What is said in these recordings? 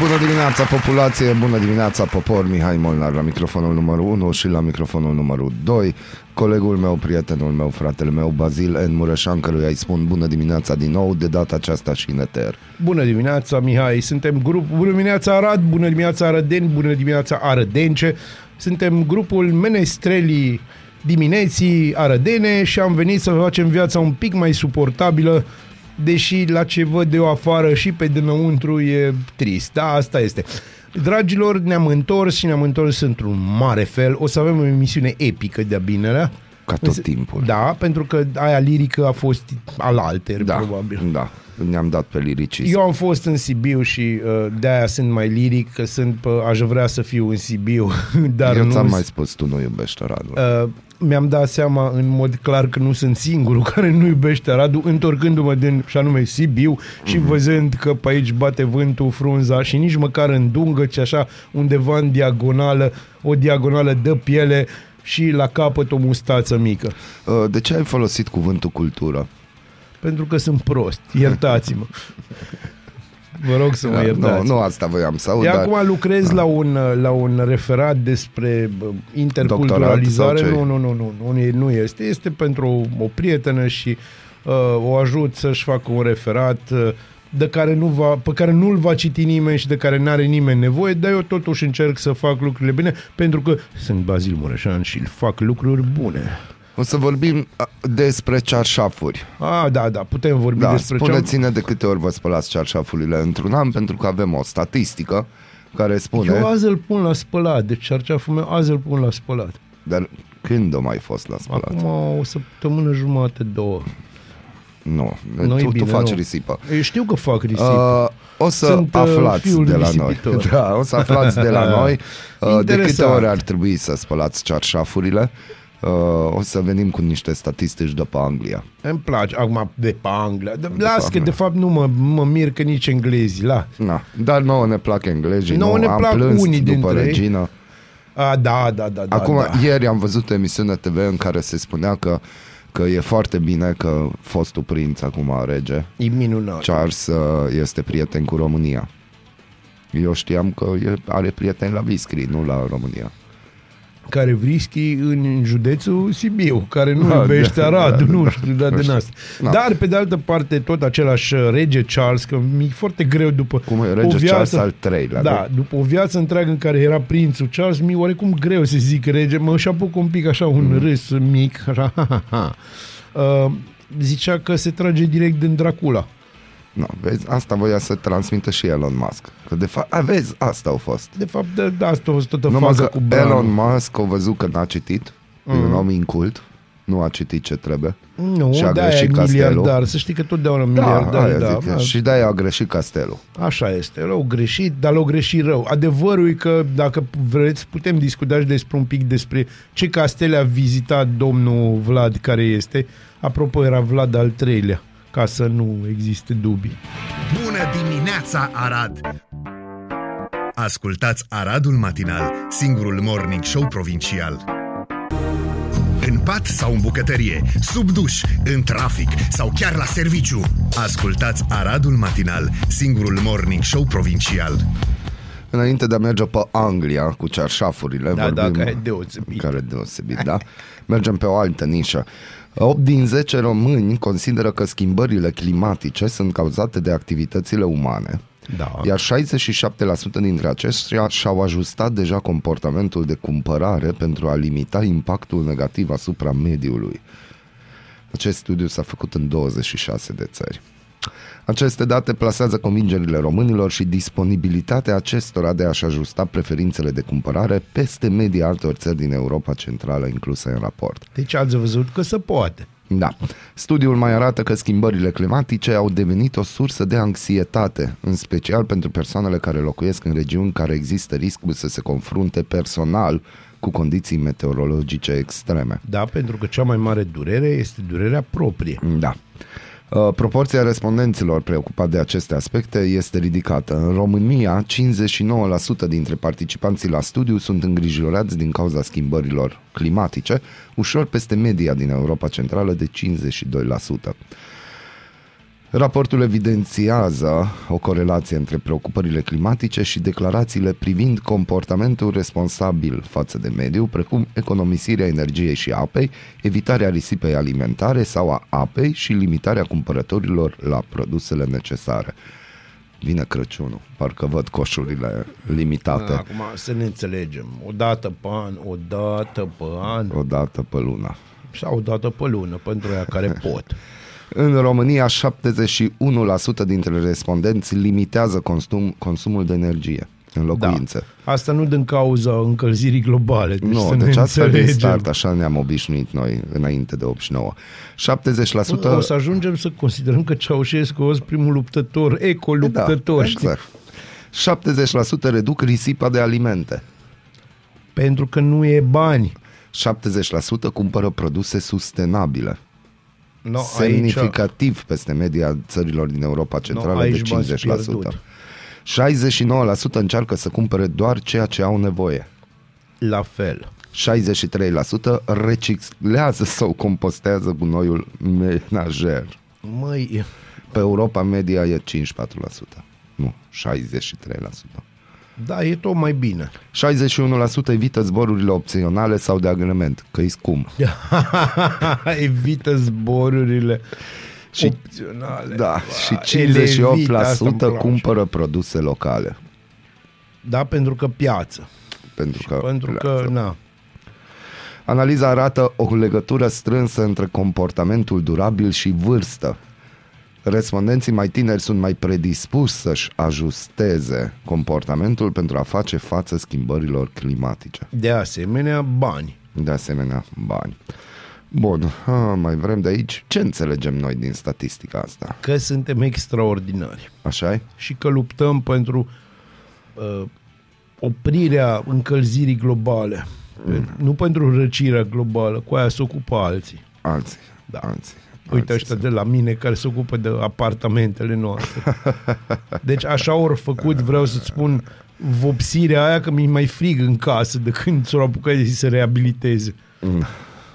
Bună dimineața, populație! Bună dimineața, popor! Mihai Molnar la microfonul numărul 1 și la microfonul numărul 2. Colegul meu, prietenul meu, fratele meu, Bazil N. Mureșan, căruia îi spun bună dimineața din nou, de data aceasta și în eter. Bună dimineața, Mihai! Suntem grup... Bună dimineața, Arad! Bună dimineața, Arădeni! Bună dimineața, Arădence! Suntem grupul Menestrelii dimineții arădene și am venit să facem viața un pic mai suportabilă deși la ce văd eu afară și pe dinăuntru e trist. Da, asta este. Dragilor, ne-am întors și ne-am întors într-un mare fel. O să avem o emisiune epică de-a binelea. Ca tot timpul. Da, pentru că aia lirică a fost al alter, da, probabil. Da, ne-am dat pe liricism. Eu am fost în Sibiu și uh, de-aia sunt mai liric, că sunt, uh, aș vrea să fiu în Sibiu, dar Eu nu... ți-am mai spus, tu nu iubești Oradul. Uh, mi-am dat seama în mod clar că nu sunt singurul care nu iubește Radu, întorcându-mă din, și anume, Sibiu și Mhm. văzând că pe aici bate vântul, frunza și nici măcar în dungă, ci așa undeva în diagonală, o diagonală de piele și la capăt o mustață mică. Uh, De ce ai folosit cuvântul cultură? Pentru că sunt prost, iertați-mă. Vă rog să mă Da, iertați. nu, nu asta voiam să aud, Eu dar... acum lucrez la, un, la un referat despre bă, interculturalizare. Doctorat sau Nu, nu, nu, nu, nu, e- nu este. Este pentru o, o prietenă și uh, o ajut să-și facă un referat uh, de care nu va, pe care nu-l va citi nimeni și de care nu are nimeni nevoie, dar eu totuși încerc să fac lucrurile bine, pentru că sunt Bazil Mureșan și fac lucruri bune. O să vorbim a, despre cearșafuri. Ah, da, da, putem vorbi Da, despre ce am... spuneți-ne de câte ori vă spălați cearșafurile într-un an, pentru că avem o statistică care spune... Eu azi îl pun la spălat, deci cearceaful meu azi îl pun la spălat. Dar când o mai fost la spălat? Acum o săptămână jumate, două. Nu, Nu-i tu, bine, tu faci nu. risipă. Eu știu că fac risipă. Uh, o să Sunt, uh, aflați fiul de la noi. risipitor. Da, o să aflați de la noi uh, de câte Interesant. ori ar trebui să spălați cearșafurile. Uh, o să venim cu niște statistici de pe Anglia. Îmi place, acum de pe Anglia. De, las că Anglia. de fapt nu mă, mă mir că nici englezii, la. Na, dar nouă ne plac englezii, Nouă nu, ne am plac plâns unii după dintre ei. regină. A, da, da, da, da. Acum, da. ieri am văzut o emisiune TV în care se spunea că, că e foarte bine că fostul prinț, acum rege, E minunat. Charles, uh, este prieten cu România. Eu știam că e, are prieteni la Viscri, nu la România. Care vrischi în județul Sibiu, care nu Da, iubește da, Aradul, da, nu da. știu, da, Nu din știu. asta. Da. Dar, pe de altă parte, tot același rege Charles, că mi-e foarte greu după Cum e o rege viață... Charles al treilea, Da, nu? după o viață întreagă în care era prințul Charles, mi-e oarecum greu să zic rege, mă și apuc un pic așa un mm. râs mic, așa, ha, ha, ha. Uh, zicea că se trage direct din Dracula. No, vezi, asta voia să transmită și Elon Musk. Că de fapt, a, vezi, asta au fost. De fapt, de, de asta a fost toată Numai faza că cu Bran. Elon Musk a văzut că n-a citit, mm. e un om incult, nu a citit ce trebuie. Nu, și a de-aia e greșit castelul. miliardar. Să știi că totdeauna Da, miliardar, aia da. zic, da. și de-aia a greșit castelul. Așa este, rău greșit, dar l-au greșit rău. Adevărul e că, dacă vreți, putem discuta și despre un pic despre ce castele a vizitat domnul Vlad, care este. Apropo, era Vlad al treilea, ca să nu existe dubii. Bună dimineața, Arad! Ascultați Aradul Matinal, singurul morning show provincial. În pat sau în bucătărie, sub duș, în trafic sau chiar la serviciu. Ascultați Aradul Matinal, singurul morning show provincial. Înainte de a merge pe Anglia cu cearșafurile, Da, vorbim, da, care e deosebit. Care e deosebit, da? Mergem pe o altă nișă. 8 din 10 români consideră că schimbările climatice sunt cauzate de activitățile umane. Da. Iar 67% dintre aceștia și-au ajustat deja comportamentul de cumpărare pentru a limita impactul negativ asupra mediului. Acest studiu s-a făcut în 26 de țări. Aceste date plasează convingerile românilor și disponibilitatea acestora de a-și ajusta preferințele de cumpărare peste media altor țări din Europa Centrală incluse în raport. Deci ați văzut că se poate. Da. Studiul mai arată că schimbările climatice au devenit o sursă de anxietate, în special pentru persoanele care locuiesc în regiuni care există riscul să se confrunte personal cu condiții meteorologice extreme. Da, pentru că cea mai mare durere este durerea proprie. Da. Uh, Proporția respondenților preocupați de aceste aspecte este ridicată. În România, 59% dintre participanții la studiu sunt îngrijorați din cauza schimbărilor climatice, ușor peste media din Europa Centrală de 52%. Raportul evidențiază o corelație între preocupările climatice și declarațiile privind comportamentul responsabil față de mediu, precum economisirea energiei și apei, evitarea risipei alimentare sau a apei și limitarea cumpărătorilor la produsele necesare. Vine Crăciunul, parcă văd coșurile limitate Acum să ne înțelegem. O dată pe an, o dată pe an o dată pe lună. sau o dată pe lună pentru aia care pot. În România, 71% dintre respondenți limitează consum, consumul de energie în locuințe. Da. Asta nu din cauza încălzirii globale. Deci Nu, să ne deci asta din înțelegem. start, așa ne-am obișnuit noi înainte de 89. 70% O să ajungem să considerăm că Ceaușescu a fost primul luptător, ecoluptător, da, știi? exact. 70% reduc risipa de alimente. Pentru că nu e bani. 70% cumpără produse sustenabile. No, semnificativ peste media țărilor din Europa Centrală aici de v-ați 50%. pierdut. 69% încearcă să cumpere doar ceea ce au nevoie. La fel. 63% reciclează sau compostează gunoiul menajer. Măi, Pe Europa media e 54%. Nu, 63%. Da, e tot mai bine. 61% evită zborurile opționale sau de agrement, că e scump. Evită zborurile Și- opționale. Da, Ba, și ele evită, asta 58% îmi place. cumpără produse locale. Da, pentru că piață. Pentru că, Pentru că, na, Analiza arată o legătură strânsă între comportamentul durabil și vârstă. Respondenții mai tineri sunt mai predispuși să-și ajusteze comportamentul pentru a face față schimbărilor climatice. de asemenea, bani. De asemenea, bani. Bun, a, mai vrem de aici. Ce înțelegem noi din statistica asta? Că suntem extraordinari așa e? și că luptăm pentru uh, oprirea încălzirii globale. Mm. Nu pentru răcirea globală, cu aia se ocupă alții. Alții. Da. Alții. Uite alții ăștia de la mine care se ocupă de apartamentele noastre. Deci așa au făcut, vreau să-ți spun, vopsirea aia că mi-e mai frig în casă de când s-au apucat de să reabiliteze.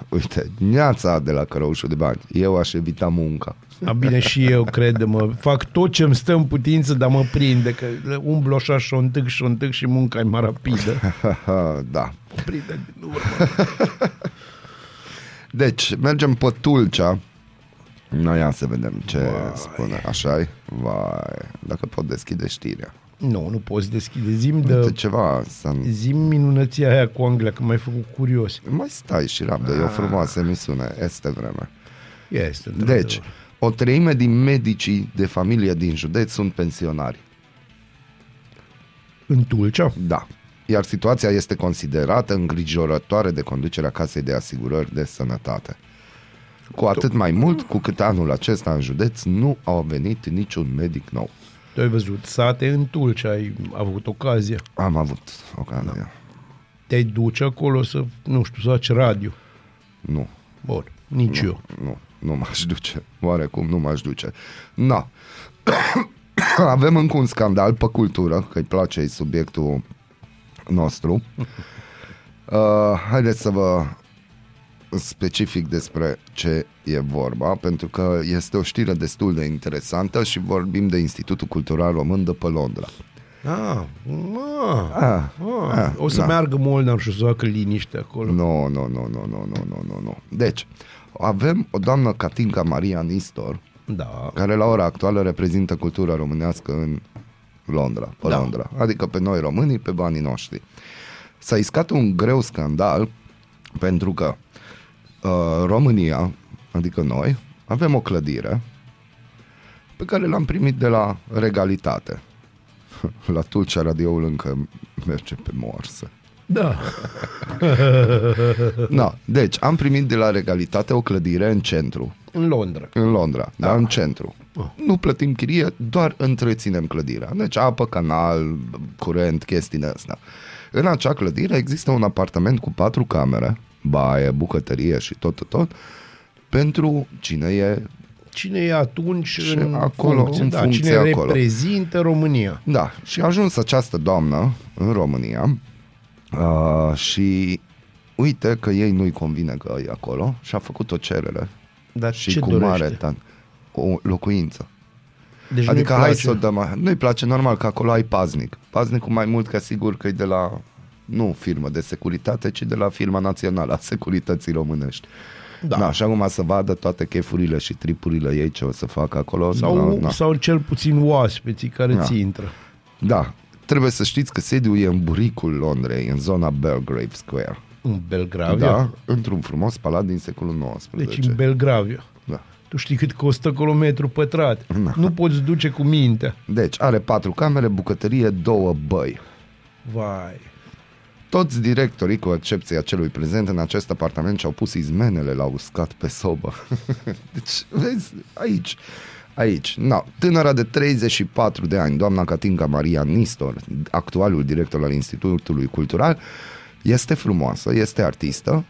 Uite, neața de la cărăușul de bani. Eu aș evita munca. A bine și eu, crede-mă, fac tot ce îmi stă în putință, dar mă prinde, că umblu așa și o întâc și o întâc și munca e mai rapidă. da. Prinde din urmă. Deci, mergem pe Tulcea. Noi ia să vedem ce Vai. spune. așa Vai, dacă pot deschide știrea. Nu, nu poți deschide. Zim, De... de, ceva să... zim minunăția aia cu Anglia, că m-ai făcut curios. Mai stai și rabdă, e o frumoasă emisiune, este vreme. Este, Deci, într-adevăr. o treime din medicii de familie din județ sunt pensionari. În Tulcea? Da. Iar situația este considerată îngrijorătoare de conducerea Casei de Asigurări de Sănătate. Cu atât mai mult cu cât anul acesta în județ nu au venit niciun medic nou. Tu ai văzut sate în Tulcea, ai avut ocazia. Am avut ocazia. Da. Te-ai duce acolo să, nu știu, să faci radio. Nu, Bun, nici eu. nu, nu m-aș duce. Oarecum nu m-aș duce. Na. Avem încă un scandal pe cultură, că îi place subiectul nostru. Uh, haideți să vă specific despre ce e vorba, pentru că este o știre destul de interesantă și vorbim de Institutul Cultural Român de pe Londra. Ah, ah, Ah, ah. ah, o să da. meargă Molnar și o să facă liniște acolo. Nu, nu, nu, nu, nu, nu, nu, nu, nu. Deci, avem o doamnă Catinca Maria Nistor, Da. care la ora actuală reprezintă cultura românească în Londra, pe Da. Londra, adică pe noi românii, pe banii noștri. S-a iscat un greu scandal pentru că uh, România, adică noi, avem o clădire pe care l-am primit de la Regalitate. La Tulcea radioul încă merge pe morsă. Da. No, deci am primit de la Regalitate o clădire în centru, În Londra. în Londra, da, în centru. Ah. Nu plătim chirie, doar întreținem clădirea. Deci apă, canal, curent, chestiile astea. În acea clădire există un apartament cu patru camere, baie, bucătărie și tot, tot, tot, pentru cine e Cine e atunci Și în acolo, funcție, în da, funcție cine acolo. reprezintă România. Da, și a ajuns această doamnă în România uh, și uite că ei nu-i convine că e acolo și a făcut o cerere Dar și ce cu dorește? mare tan o locuință. Deci adică nu-i hai place. să o dăm, nu-i place normal că acolo ai paznic. Paznicul mai mult ca sigur că e de la nu firmă de securitate, ci de la firma națională a securității românești. Da. Da, și acum să vadă toate chefurile și tripurile ei ce o să facă acolo. Sau, da, da. sau cel puțin oaspeții care Da. ți intră. Da, trebuie să știți că sediul e în buricul Londrei, în zona Belgrave Square. În Belgravia? Da, într-un frumos palat din secolul XIX. Deci în Belgravia. da. Tu știi cât costă acolo metru pătrat. Da. Nu poți duce cu mintea. Deci are patru camere, bucătărie, două băi. Vai. Toți directorii, cu excepția celui prezent în acest apartament, și-au pus izmenele la uscat pe sobă. deci, vezi, aici, aici. No, tânăra de 34 de ani, doamna Catinca Maria Nistor, actualul director al Institutului Cultural, este frumoasă, este artistă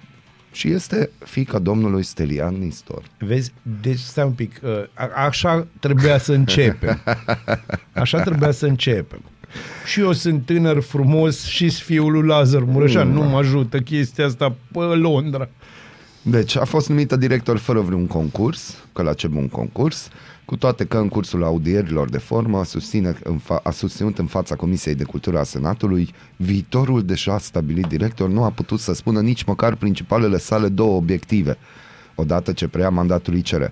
și este fica domnului Stelian Nistor. Vezi? Deci stai un pic. uh, a- Așa trebuia să începem. Așa trebuia să începem. Și eu sunt tânăr frumos și fiul lui Lazar Mureșan. Mm. Nu mă ajută chestia asta pe Londra. Deci a fost numită director fără vreun concurs, că la ce bun concurs, cu toate că în cursul audierilor de formă susține în fa- a susținut în fața Comisiei de Cultură a Senatului, viitorul deja stabilit director nu a putut să spună nici măcar principalele sale două obiective, odată ce preia mandatul ICR.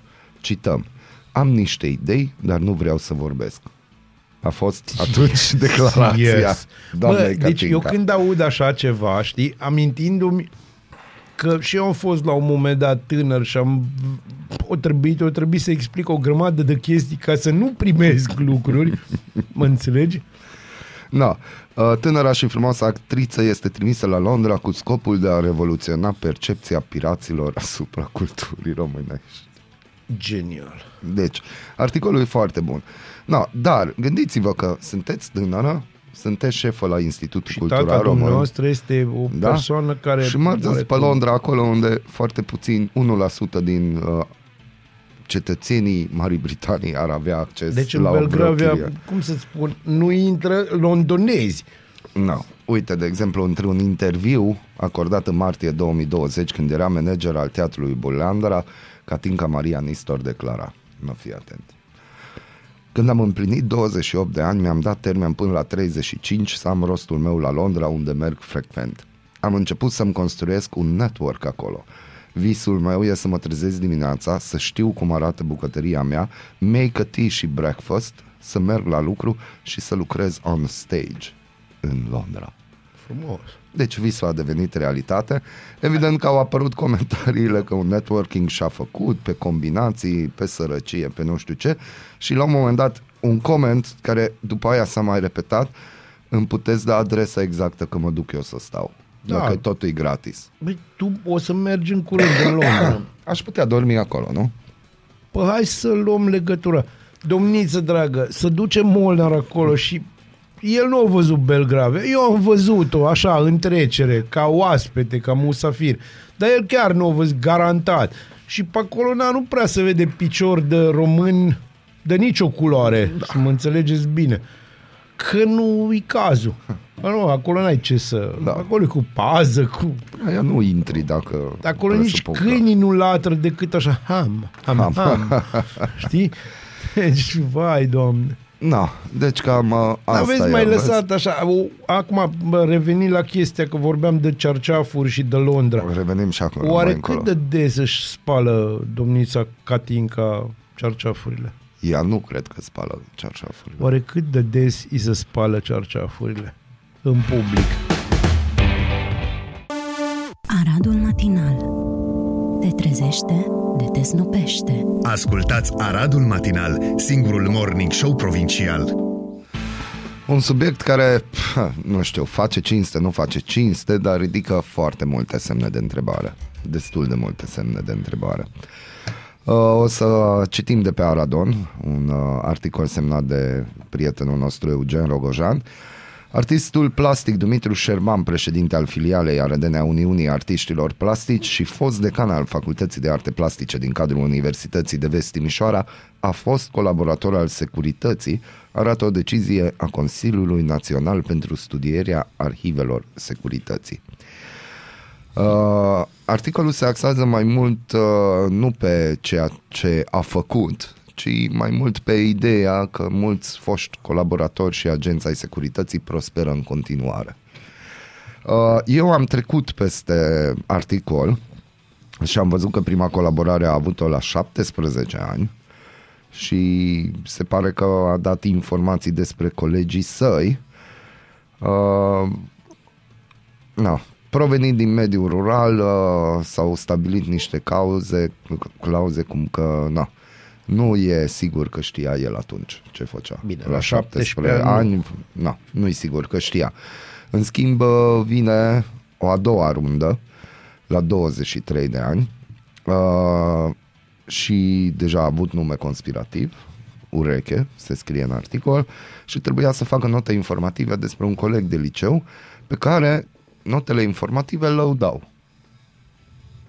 Cităm, am niște idei, dar nu vreau să vorbesc. A fost atunci declarația Yes. doamnei Bă, deci eu Catinca. când aud așa ceva, știi, amintindu-mi că și eu am fost la un moment dat tânăr și am o trebuit, o trebuit să explic o grămadă de chestii ca să nu primesc lucruri, mă înțelegi? No. Uh, Tânăra și frumoasă actriță este trimisă la Londra cu scopul de a revoluționa percepția piraților asupra culturii românești. Genial. Deci, articolul e foarte bun. No, dar gândiți-vă că sunteți tânără, sunteți șefă la Institutul Și Cultural tata Român. dumneavoastră este o Da? persoană care... Și mergeți pe oarecum- Londra, acolo unde foarte puțin, 1% din uh, cetățenii Marii Britanii ar avea acces Deci la în o Belgravia, chirie. cum să spun, nu intră londonezi. No. Uite, de exemplu, într-un interviu acordat în martie 2020, când era manager al Teatrului Bulandra, Catinca Maria Nistor declara, nu fi atent. Când am împlinit 28 de ani, mi-am dat termen până la 35 să am rostul meu la Londra, unde merg frecvent. Am început să-mi construiesc un network acolo. Visul meu e să mă trezesc dimineața, să știu cum arată bucătăria mea, make a tea și breakfast, să merg la lucru și să lucrez on stage în Londra. Frumos. Deci visul a devenit realitate. Evident că au apărut comentariile că un networking și-a făcut pe combinații, pe sărăcie, pe nu știu ce și la un moment dat un coment care după aia s-a mai repetat îmi puteți da adresa exactă că mă duc eu să stau. Da. Dacă totul e gratis. Băi, tu o să mergi în curând în Londra. Aș putea dormi acolo, nu? Păi hai să luăm legătura. Domniță dragă, să ducem Molnar acolo și el nu a văzut Belgravia. Eu am văzut-o așa, în trecere, ca oaspete, ca musafir. Dar el chiar nu a văzut, garantat. Și pe acolo na, nu prea se vede picior de român de nicio culoare, da. să mă înțelegeți bine. Că nu e cazul. Bă, Nu, acolo n-ai ce să... Da. Da. Acolo e cu pază, cu... Aia nu intri dacă... Acolo nici presupun că- câinii nu latră decât așa, ham, ham, ham. ham. Știi? Deci, vai, doamne. Na, deci cam uh, asta Aveți e, mai vezi? lăsat așa, o, acum bă, reveni la chestia că vorbeam de cearceafuri și de Londra. Revenim și acolo. Oare mai încolo. cât de des își spală domnița Catinca cearceafurile? Ea nu cred că spală cearșafurile. Oare cât de des îi se spală cearceafurile? În public. Aradul matinal. Te trezește, de te snopește. Ascultați Aradul Matinal, singurul morning show provincial. Un subiect care, pf, nu știu, face cinste, nu face cinste, dar ridică foarte multe semne de întrebare. Destul de multe semne de întrebare. Uh, O să citim de pe Aradon un uh, articol semnat de prietenul nostru Eugen Rogojan. Artistul plastic Dumitru Șerban, președinte al filialei Arădenea Uniunii Artiștilor Plastici și fost decan al Facultății de Arte Plastice din cadrul Universității de Vest Timișoara, a fost colaborator al securității, arată o decizie a Consiliului Național pentru studierea arhivelor securității. Uh, articolul se axează mai mult uh, nu pe ceea ce a făcut, ci mai mult pe ideea că mulți foști colaboratori și agenți ai securității prosperă în continuare. Uh, eu am trecut peste articol și am văzut că prima colaborare a avut-o la 17 ani și se pare că a dat informații despre colegii săi. Uh, na, provenind din mediul rural, uh, s-au stabilit niște cauze, clauze cum că na, nu e sigur că știa el atunci ce făcea. Bine, la la 17 17 ani, ani, na, nu e sigur că știa. În schimb, uh, vine o a doua rundă, la 23 de ani, uh, și deja a avut nume conspirativ, ureche, se scrie în articol, și trebuia să facă note informative despre un coleg de liceu pe care notele informative lăudau.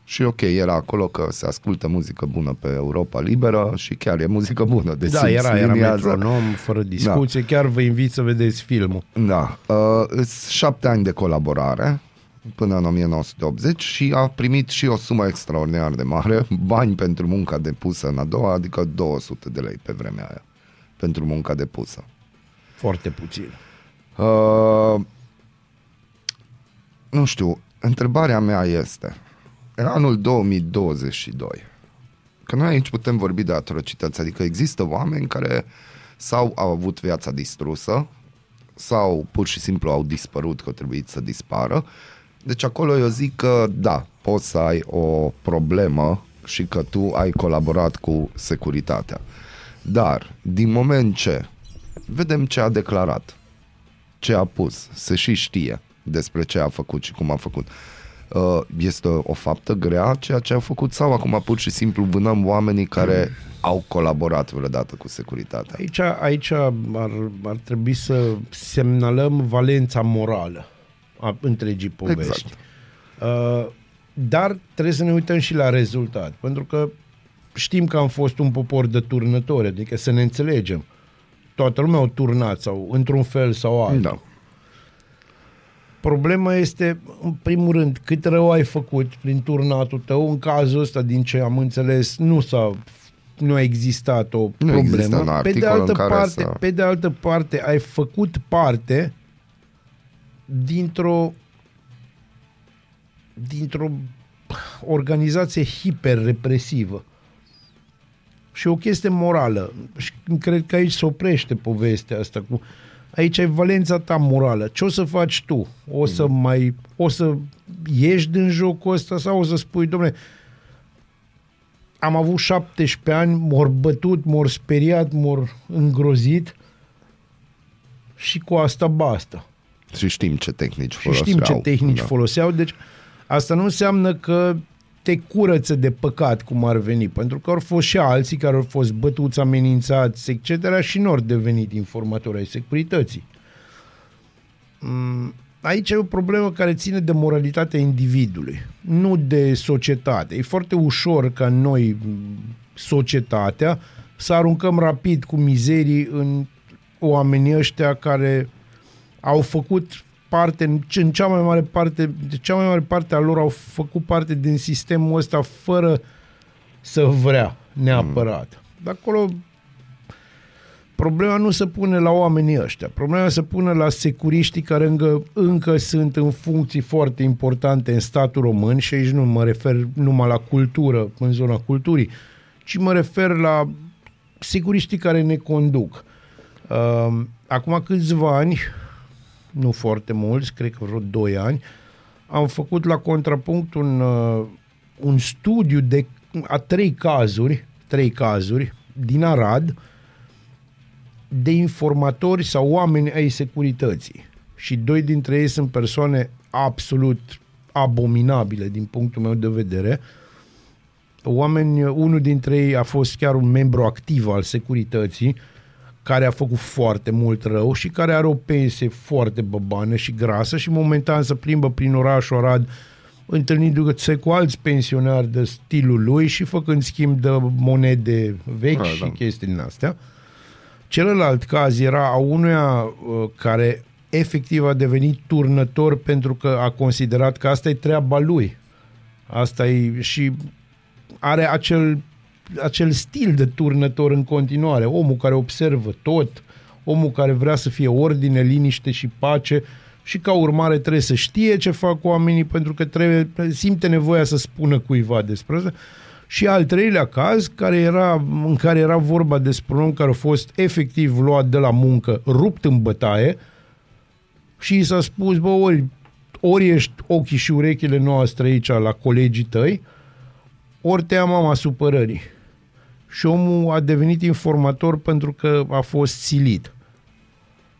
Și ok, era acolo că se ascultă muzică bună pe Europa Liberă și chiar e muzică bună. Deci Da, simți era, era liniază. metronom, fără discuție. Chiar vă invit să vedeți filmul. Da, uh, îs șapte ani de colaborare până în 1980 și a primit și o sumă extraordinar de mare, bani pentru munca depusă în a doua, adică 200 de lei pe vremea aia, pentru munca depusă. Foarte puțin. Uh, nu știu, întrebarea mea este, în anul 2022, că noi aici putem vorbi de atrocități, adică există oameni care sau au avut viața distrusă, sau pur și simplu au dispărut, că au trebuit să dispară. Deci acolo eu zic că da, poți să ai o problemă și că tu ai colaborat cu securitatea. Dar, din moment ce vedem ce a declarat, ce a pus, se și știe despre ce a făcut și cum a făcut. Uh, Este o faptă grea ceea ce a făcut sau acum pur și simplu vânăm oamenii care au colaborat vreodată cu securitatea? Aici, aici ar, ar trebui să semnalăm valența morală a întregii povești. Exact. Uh, dar trebuie să ne uităm și la rezultat, pentru că știm că am fost un popor de turnători, adică să ne înțelegem. Toată lumea au turnat sau într-un fel sau altul. Da. Problema este, în primul rând, cât rău ai făcut prin turnatul tău. În cazul ăsta, din ce am înțeles, nu s-a nu a existat o Nu există problemă. un pe articol de altă în care parte, să- pe de altă parte, ai făcut parte dintr-o dintr-o organizație hiperrepresivă. Și o chestie morală. Și cred că aici se oprește povestea asta cu aici ai valența ta morală. Ce o să faci tu? O să mai o să ieși din jocul ăsta sau o să spui, domnule, am avut 17 ani, m-or bătut, m-or speriat, m-or îngrozit și cu asta basta. Și știm ce tehnici Și foloseau. știm ce tehnici da. foloseau, deci asta nu înseamnă că te curăță de păcat cum ar veni, pentru că au fost și alții care au fost bătuți, amenințați, etc. și nu au devenit informatori ai securității. Mm, Aici e o problemă care ține de moralitatea individului, nu de societate. E foarte ușor ca noi, mm, societatea, să aruncăm rapid cu mizerii în oamenii ăștia care au făcut parte, în ce- în cea mai mare parte, de cea mai mare parte a lor au făcut parte din sistemul ăsta fără să vrea neapărat. De acolo problema nu se pune la oamenii ăștia. Problema se pune la securiștii care încă, încă sunt în funcții foarte importante în statul român și aici nu mă refer numai la cultură, în zona culturii, ci mă refer la securiștii care ne conduc. Uh, acum câțiva ani, nu foarte mulți, cred că vreo 2 ani, am făcut la contrapunct un, uh, un studiu de a trei cazuri, trei cazuri din Arad, de informatori sau oameni ai securității. Și doi dintre ei sunt persoane absolut abominabile din punctul meu de vedere. Oameni, unul dintre ei a fost chiar un membru activ al securității, care a făcut foarte mult rău și care are o pensie foarte băbană și grasă și momentan se plimbă prin orașul Arad întâlnindu-se cu alți pensionari de stilul lui și făcând schimb de monede vechi Ah, și da. chestii din astea. Celălalt caz era a unuia uh, care efectiv a devenit turnător pentru că a considerat că asta e treaba lui. Asta e și are acel, acel stil de turnător în continuare. Omul care observă tot, omul care vrea să fie ordine, liniște și pace și ca urmare trebuie să știe ce fac oamenii pentru că trebuie, simte nevoia să spună cuiva despre asta. Și al treilea caz, care era, în care era vorba despre un om care a fost efectiv luat de la muncă, rupt în bătaie și i s-a spus, bă, ori, ori ești ochii și urechile noastre aici la colegii tăi, ori te ia mama supărării. Și omul a devenit informator pentru că a fost silit.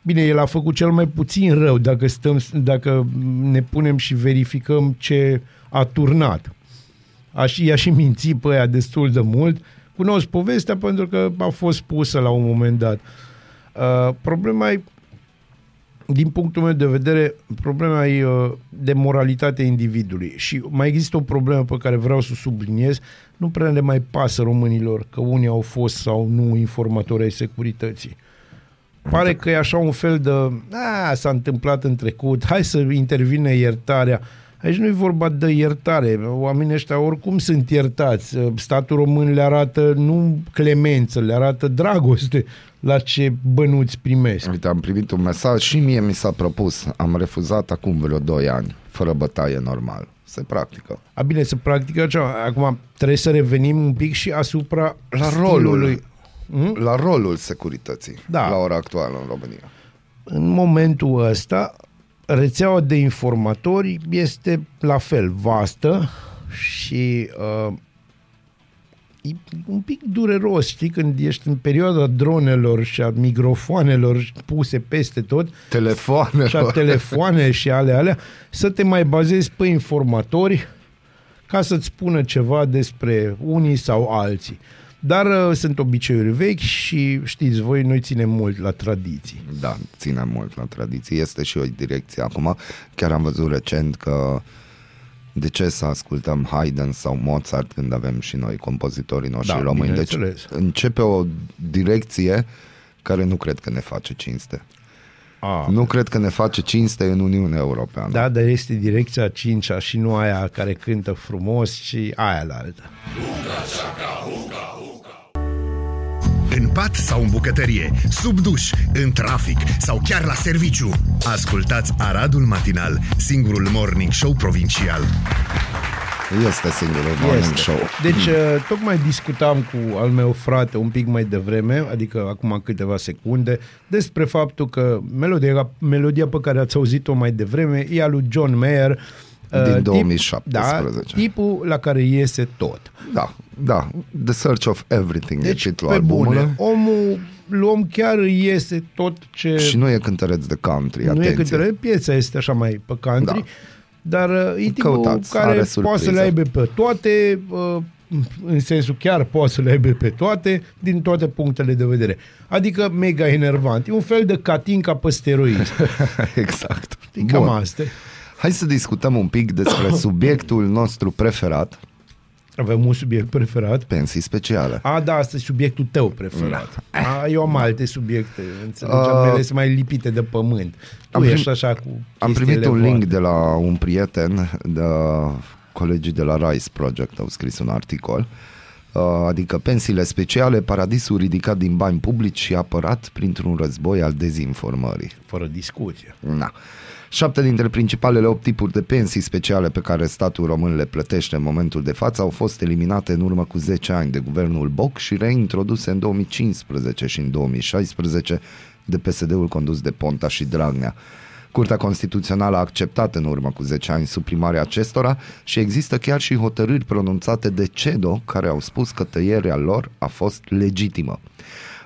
Bine, el a făcut cel mai puțin rău dacă, stăm, dacă ne punem și verificăm ce a turnat. A și, i-a și mințit pe aia destul de mult. Cunosc povestea pentru că a fost pusă la un moment dat. Uh, problema e, din punctul meu de vedere, problema e uh, de moralitatea individului. Și mai există o problemă pe care vreau să o subliniez. Nu prea le mai pasă românilor că unii au fost sau nu informatori ai securității. Pare că e așa un fel de, a, s-a întâmplat în trecut, hai să intervine iertarea. Aici nu e vorba de iertare. Oamenii ăștia oricum sunt iertați. Statul român le arată nu clemență, le arată dragoste la ce bănuți primesc. Uite, am primit un mesaj și mie mi s-a propus. Am refuzat acum vreo 2 ani, fără bătaie normal. Se practică. A, bine, să practică ceva. Acum trebuie să revenim un pic și asupra La stilului. rolul, la rolul securității Da. la ora actuală în România. În momentul ăsta, rețeaua de informatori este la fel vastă și uh, e un pic dureros, știi, când ești în perioada dronelor și a microfoanelor puse peste tot Telefoane. și a telefoane și ale alea, să te mai bazezi pe informatori ca să-ți spună ceva despre unii sau alții. Dar uh, sunt obiceiuri vechi și știți voi, noi ținem mult la tradiții. Da, ține mult la tradiție. Este și o direcție acum. Chiar am văzut recent că de ce să ascultăm Haydn sau Mozart când avem și noi compozitorii noștri Da, români? Deci bineînțeles. începe o direcție care nu cred că ne face cinste. A, Nu cred că ne face cinste în Uniunea Europeană. Da, dar este direcția 5 și nu aia care cântă frumos, ci aia la altă. În pat sau în bucătărie, sub duș, în trafic sau chiar la serviciu. Ascultați Aradul Matinal, singurul morning show provincial. Este singurul morning Este. show. Deci, uh, tocmai discutam cu al meu frate un pic mai devreme, adică acum câteva secunde, despre faptul că melodia, melodia pe care ați auzit-o mai devreme e a lui John Mayer, uh, Din tip- 2017. Da, tipul la care iese tot. Da, da. The Search of Everything Deci, e titlul pe albumului. bune, omul, om chiar îi iese tot ce... Și nu e cântăreț de country, nu e atenție. cântăreț, piesa este așa mai pe country, dar uh, e tipul Căutați, care are poate să surprize. le aibă pe toate, uh, în sensul chiar poate să le aibă pe toate, din toate punctele de vedere. Adică mega enervant. E un fel de catinca pe steroizi. exact. E cam Bun. asta. Hai să discutăm un pic despre subiectul nostru preferat, Avem un subiect preferat. pensii speciale. A, da, asta e subiectul tău preferat. A, eu am alte subiecte, înțelegi? Uh, Uh, mele sunt mai lipite de pământ. Tu am prim- ești așa cu Am primit chestiile un link voastre. de la un prieten, de colegii de la Rice Project au scris un articol, uh, adică pensiile speciale, paradisul ridicat din bani publici și apărat printr-un război al dezinformării. Fără discuție. Na. Șapte dintre principalele opt tipuri de pensii speciale pe care statul român le plătește în momentul de față au fost eliminate în urmă cu 10 ani de guvernul Boc și reintroduse în 2015 și în 2016 de PSD-ul condus de Ponta și Dragnea. Curtea Constituțională a acceptat în urmă cu 10 ani suprimarea acestora și există chiar și hotărâri pronunțate de CEDO care au spus că tăierea lor a fost legitimă.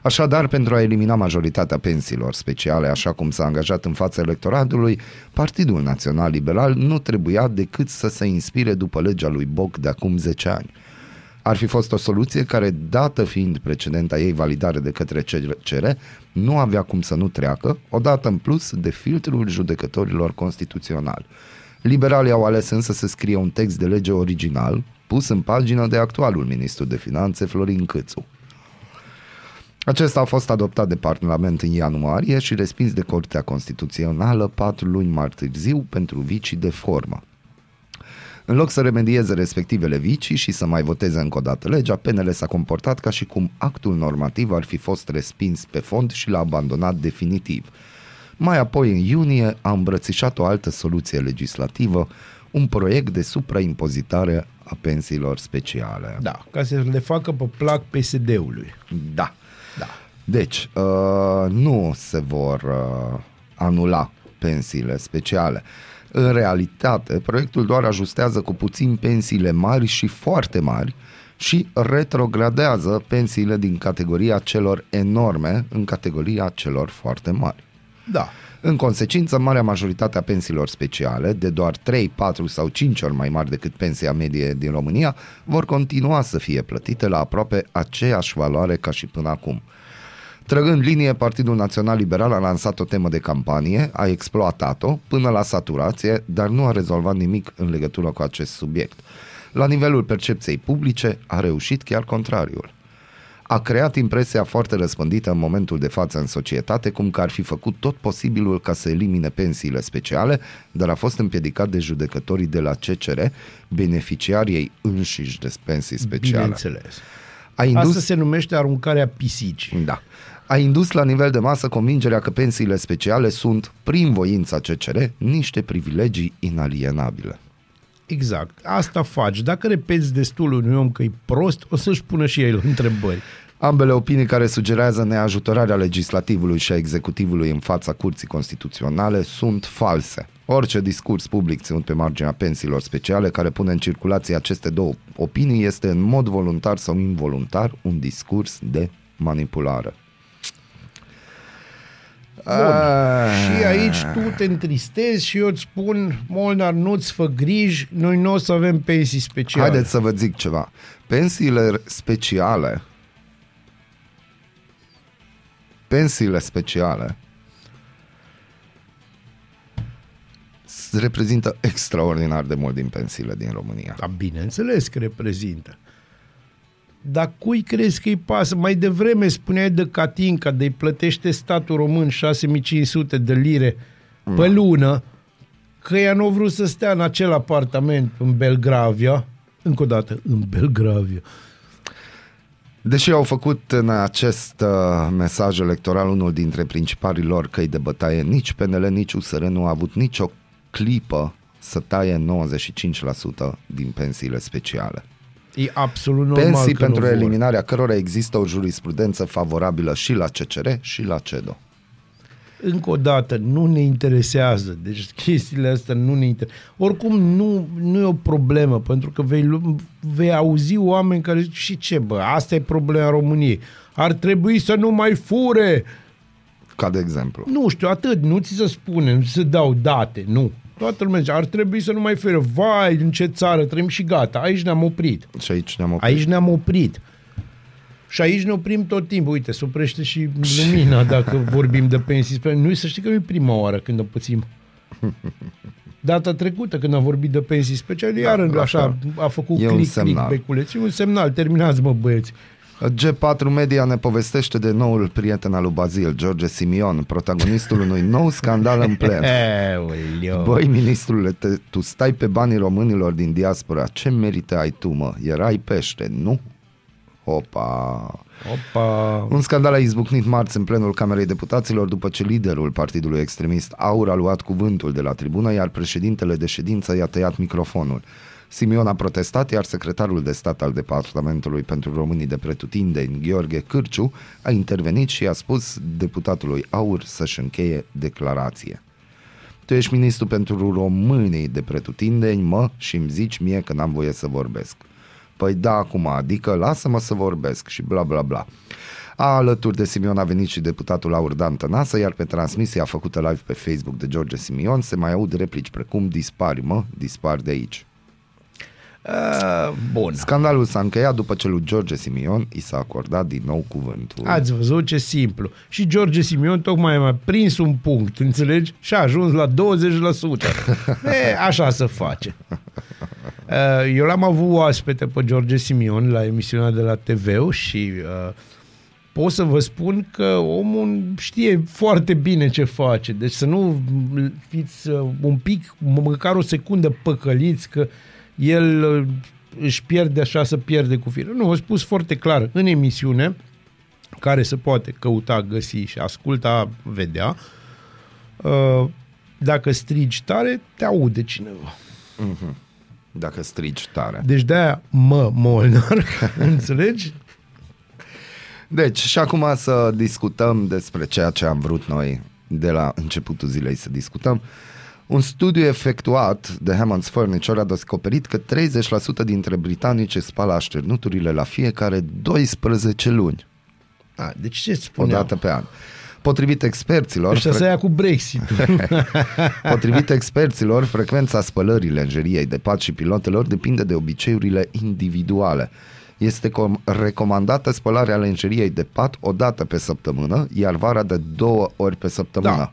Așadar, pentru a elimina majoritatea pensiilor speciale, așa cum s-a angajat în fața electoratului, Partidul Național Liberal nu trebuia decât să se inspire după legea lui Boc de acum 10 ani. Ar fi fost o soluție care, dată fiind precedenta ei validare de către CR, nu avea cum să nu treacă, odată în plus de filtrul judecătorilor constituționali. Liberalii au ales însă să scrie un text de lege original, pus în pagină de actualul ministru de finanțe Florin Câțu. Acesta a fost adoptat de Parlament în ianuarie și respins de Curtea Constituțională patru luni mai târziu pentru vicii de formă. În loc să remedieze respectivele vicii și să mai voteze încă o dată legea, PNL s-a comportat ca și cum actul normativ ar fi fost respins pe fond și l-a abandonat definitiv. Mai apoi, în iunie, a îmbrățișat o altă soluție legislativă, un proiect de supraimpozitare a pensiilor speciale. Da, ca să le facă pe plac PSD-ului. Da. Da. Deci, uh, nu se vor uh, anula pensiile speciale. În realitate, proiectul doar ajustează cu puțin pensiile mari și foarte mari și retrogradează pensiile din categoria celor enorme în categoria celor foarte mari. Da. În consecință, marea majoritate a pensiilor speciale, de doar 3, 4 sau 5 ori mai mari decât pensia medie din România, vor continua să fie plătite la aproape aceeași valoare ca și până acum. Trăgând linie, Partidul Național Liberal a lansat o temă de campanie, a exploatat-o până la saturație, dar nu a rezolvat nimic în legătură cu acest subiect. La nivelul percepției publice, a reușit chiar contrariul a creat impresia foarte răspândită în momentul de față în societate cum că ar fi făcut tot posibilul ca să elimine pensiile speciale, dar a fost împiedicat de judecătorii de la CCR, beneficiarii ei înșiși de pensii speciale. Bineînțeles. A indus... Asta se numește aruncarea pisicii. Da. A indus la nivel de masă convingerea că pensiile speciale sunt, prin voința CCR, niște privilegii inalienabile. Exact. Asta faci. Dacă repeți destul unui om că e prost, o să-și pună și el întrebări. Ambele opinii care sugerează neajutorarea legislativului și a executivului în fața curții constituționale sunt false. Orice discurs public ținut pe marginea pensiilor speciale care pune în circulație aceste două opinii este în mod voluntar sau involuntar un discurs de manipulare. Bun. Și aici tu te întristezi și eu îți spun, Molnar, nu-ți fă griji, noi nu o să avem pensii speciale. Haideți să vă zic ceva. Pensiile speciale pensiile speciale reprezintă extraordinar de mult din pensiile din România. Da, bineînțeles că reprezintă. Dar cui crezi că îi pasă? Mai devreme spuneai de Catinca, de îi plătește statul român 6500 de lire mm. pe lună, că ea nu a vrut să stea în acel apartament în Belgravia, încă o dată, în Belgravia, Deși au făcut în acest uh, mesaj electoral unul dintre principalii lor căi de bătaie, nici PNL, nici USR nu a avut nicio clipă să taie 95% din pensiile speciale. E absolut normal Pensii că pentru nu vor. eliminarea cărora există o jurisprudență favorabilă și la CCR și la CEDO. Încă o dată, nu ne interesează. Deci chestiile astea nu ne interesează. Oricum, nu, nu e o problemă, pentru că vei, lu- vei auzi oameni care zic, și ce, bă, asta e problema României. Ar trebui să nu mai fure. Ca de exemplu. Nu știu, atât, nu ți se spune, nu ți se dau date, nu. Toată lumea zice, ar trebui să nu mai fure. Vai, în ce țară trăim și gata, aici ne-am oprit. Și aici ne-am oprit. Aici ne-am oprit. Și aici ne oprim tot timpul. Uite, se oprește și lumina dacă vorbim de pensii. Spre- Nu să știi că nu e prima oară când o pățim. Data trecută, când am vorbit de pensii speciale, iar asta așa a făcut e un click, semnal. click, beculeț. E un semnal. Terminați, mă, băieți. G4 Media ne povestește de noul prieten al lui Bazil, George Simion, protagonistul unui nou scandal în plen. Eulio. Băi, ministrule, te, tu stai pe banii românilor din diaspora. Ce merite ai tu, mă? Erai pește, nu? Opa! Opa. Un scandal a izbucnit marți în plenul Camerei Deputaților după ce liderul partidului extremist Aur a luat cuvântul de la tribună, iar președintele de ședință i-a tăiat microfonul. Simion a protestat, iar secretarul de stat al Departamentului pentru Românii de Pretutindeni, Gheorghe Cârciu, a intervenit și i-a spus deputatului Aur să-și încheie declarație. Tu ești ministru pentru românii de pretutindeni, mă, și îmi zici mie că n-am voie să vorbesc. Păi da, acum, adică lasă-mă să vorbesc și bla bla bla. Alături de Simion a venit și deputatul Laur Dan Tănasă, iar pe transmisia făcută live pe Facebook de George Simion se mai aud replici precum dispari, mă, dispari de aici. Uh, bun. Scandalul s-a încheiat după ce lui George Simion i s-a acordat din nou cuvântul. Ați văzut ce simplu. Și George Simion tocmai a prins un punct, înțelegi? Și a ajuns la 20%. e, așa se face. Uh, Eu l-am avut oaspete pe George Simion la emisiunea de la TV și uh, pot să vă spun că omul știe foarte bine ce face. Deci să nu fiți uh, un pic, măcar o secundă păcăliți că el uh, își pierde așa să pierde cu fire. Nu, a spus foarte clar în emisiune care se poate căuta, găsi și asculta, vedea. Uh, Dacă strigi tare, te aude cineva. Dacă strigi tare. Deci de-aia mă, Molnar, înțelegi? Deci, și acum să discutăm despre ceea ce am vrut noi de la începutul zilei să discutăm. Un studiu efectuat de Hammond's Furniture a descoperit că 30% dintre britanici își spală așternuturile la fiecare 12 luni, A, deci ce o spuneam? dată pe an. Potrivit experților, Ăștia să ia cu Brexit. Potrivit experților, frecvența spălării lenjeriei de pat și pilotelor depinde de obiceiurile individuale. Este com- recomandată spălarea lenjeriei de pat o dată pe săptămână, iar vara de două ori pe săptămână. Da.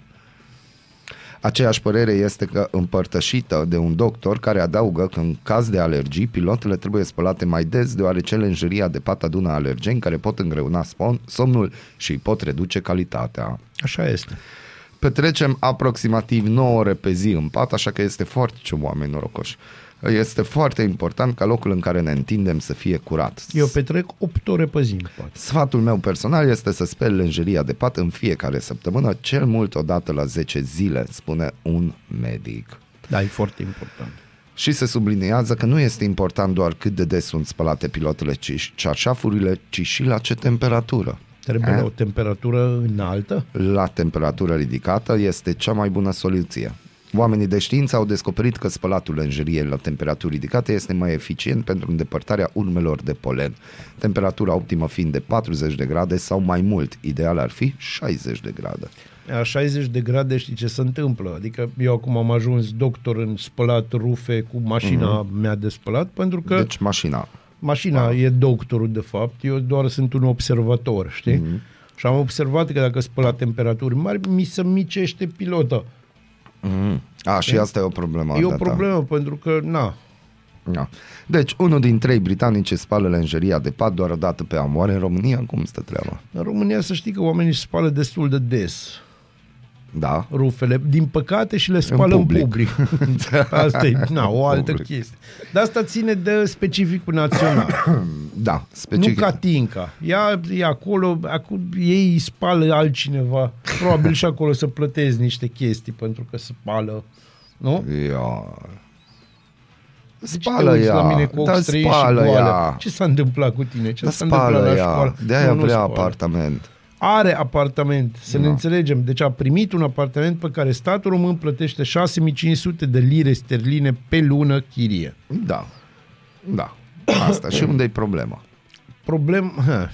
Aceeași părere este că împărtășită de un doctor care adaugă că în caz de alergii, pilotele trebuie spălate mai des deoarece lenjeria de pat adună alergeni care pot îngreuna spon- somnul și îi pot reduce calitatea. Așa este. Petrecem aproximativ 9 ore pe zi în pat, așa că este foarte ce oameni norocoși. Este foarte important ca locul în care ne întindem să fie curat. Eu petrec 8 ore pe zi în pat. Sfatul meu personal este să speli lenjeria de pat în fiecare săptămână, cel mult o dată la 10 zile, spune un medic. Da, e foarte important. Și se subliniază că nu este important doar cât de des sunt spălate pilotele, ci cearșafurile, ci și la ce temperatură. Trebuie Eh? la o temperatură înaltă? La temperatură ridicată este cea mai bună soluție. Oamenii de știință au descoperit că spălatul lenjeriei la temperaturi ridicate este mai eficient pentru îndepărtarea urmelor de polen. Temperatura optimă fiind de 40 de grade sau mai mult, ideal ar fi 60 de grade. La 60 de grade știi ce se întâmplă? Adică eu acum am ajuns doctor în spălat rufe cu mașina mm-hmm. mea de spălat pentru că Deci mașina. mașina e doctorul de fapt, eu doar sunt un observator, știi? Mm-hmm. Și am observat că dacă spăl la temperaturi mari, mi se micește pilota. A, și asta e o problemă. e o da, da. problemă pentru că, na, Da. Deci, unul din trei britanici spală lenjeria de pat doar o dată pe an. Oare în România cum stă treaba? în România să știi că oamenii își spală destul de des Da? rufele, din păcate și le spală în public. public. Asta e na, o altă public. chestie. Dar asta ține de specificul național. Da, specific. Nu Catinca. Ea e acolo, acum ei îi spală altcineva. Probabil și acolo să plătezi niște chestii pentru că spală. Nu? Ia. De ce te Spală uiți ea. la mine cu Da, ochi străini și spală goală? ea. Ce s-a întâmplat cu tine? Ce Da, s-a întâmplat spală la ea. școală? De-aia Nu, nu vrea spală. apartament. Are apartament, să ne Da. înțelegem. Deci a primit un apartament pe care statul român plătește 6500 de lire sterline pe lună chirie. Da. Da. Asta. și unde e problema? Problem... Ha.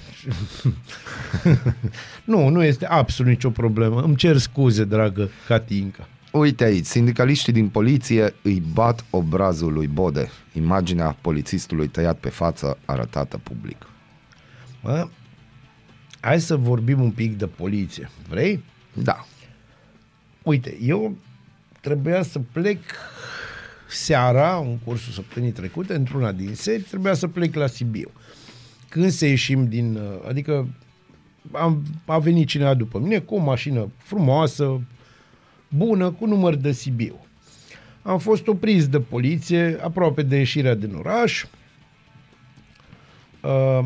nu, nu este absolut nicio problemă. Îmi cer scuze, dragă Catinca. Uite aici, sindicaliștii din poliție îi bat obrazul lui Bode. Imaginea polițistului tăiat pe față arătată public. Mă, hai să vorbim un pic de poliție. Vrei? Da. Uite, eu trebuia să plec seara, în cursul săptămânii trecute, într-una din seri, trebuia să plec la Sibiu. Când să ieșim din... uh, Adică am, a venit cineva după mine cu o mașină frumoasă, bună, cu număr de Sibiu. Am fost opriți de poliție aproape de ieșirea din oraș. Uh,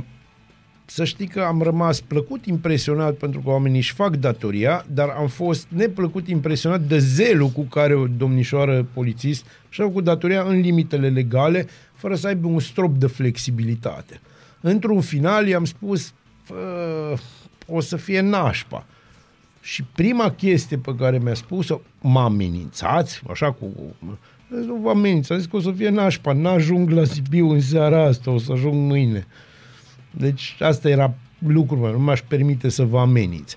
să știi că am rămas plăcut impresionat pentru că oamenii își fac datoria, dar am fost neplăcut impresionat de zelul cu care o domnișoară polițist și-a făcut datoria în limitele legale, fără să aibă un strop de flexibilitate. Într-un final i-am spus, "Fă, o să fie nașpa. Și prima chestie pe care mi-a spus-o, mă amenințați, așa cu... Zis, Nu vă ameninț, am zis că o să fie nașpa, n-ajung la Sibiu în seara asta, o să ajung mâine. Deci asta era lucruri, nu m-aș permite să vă ameniți.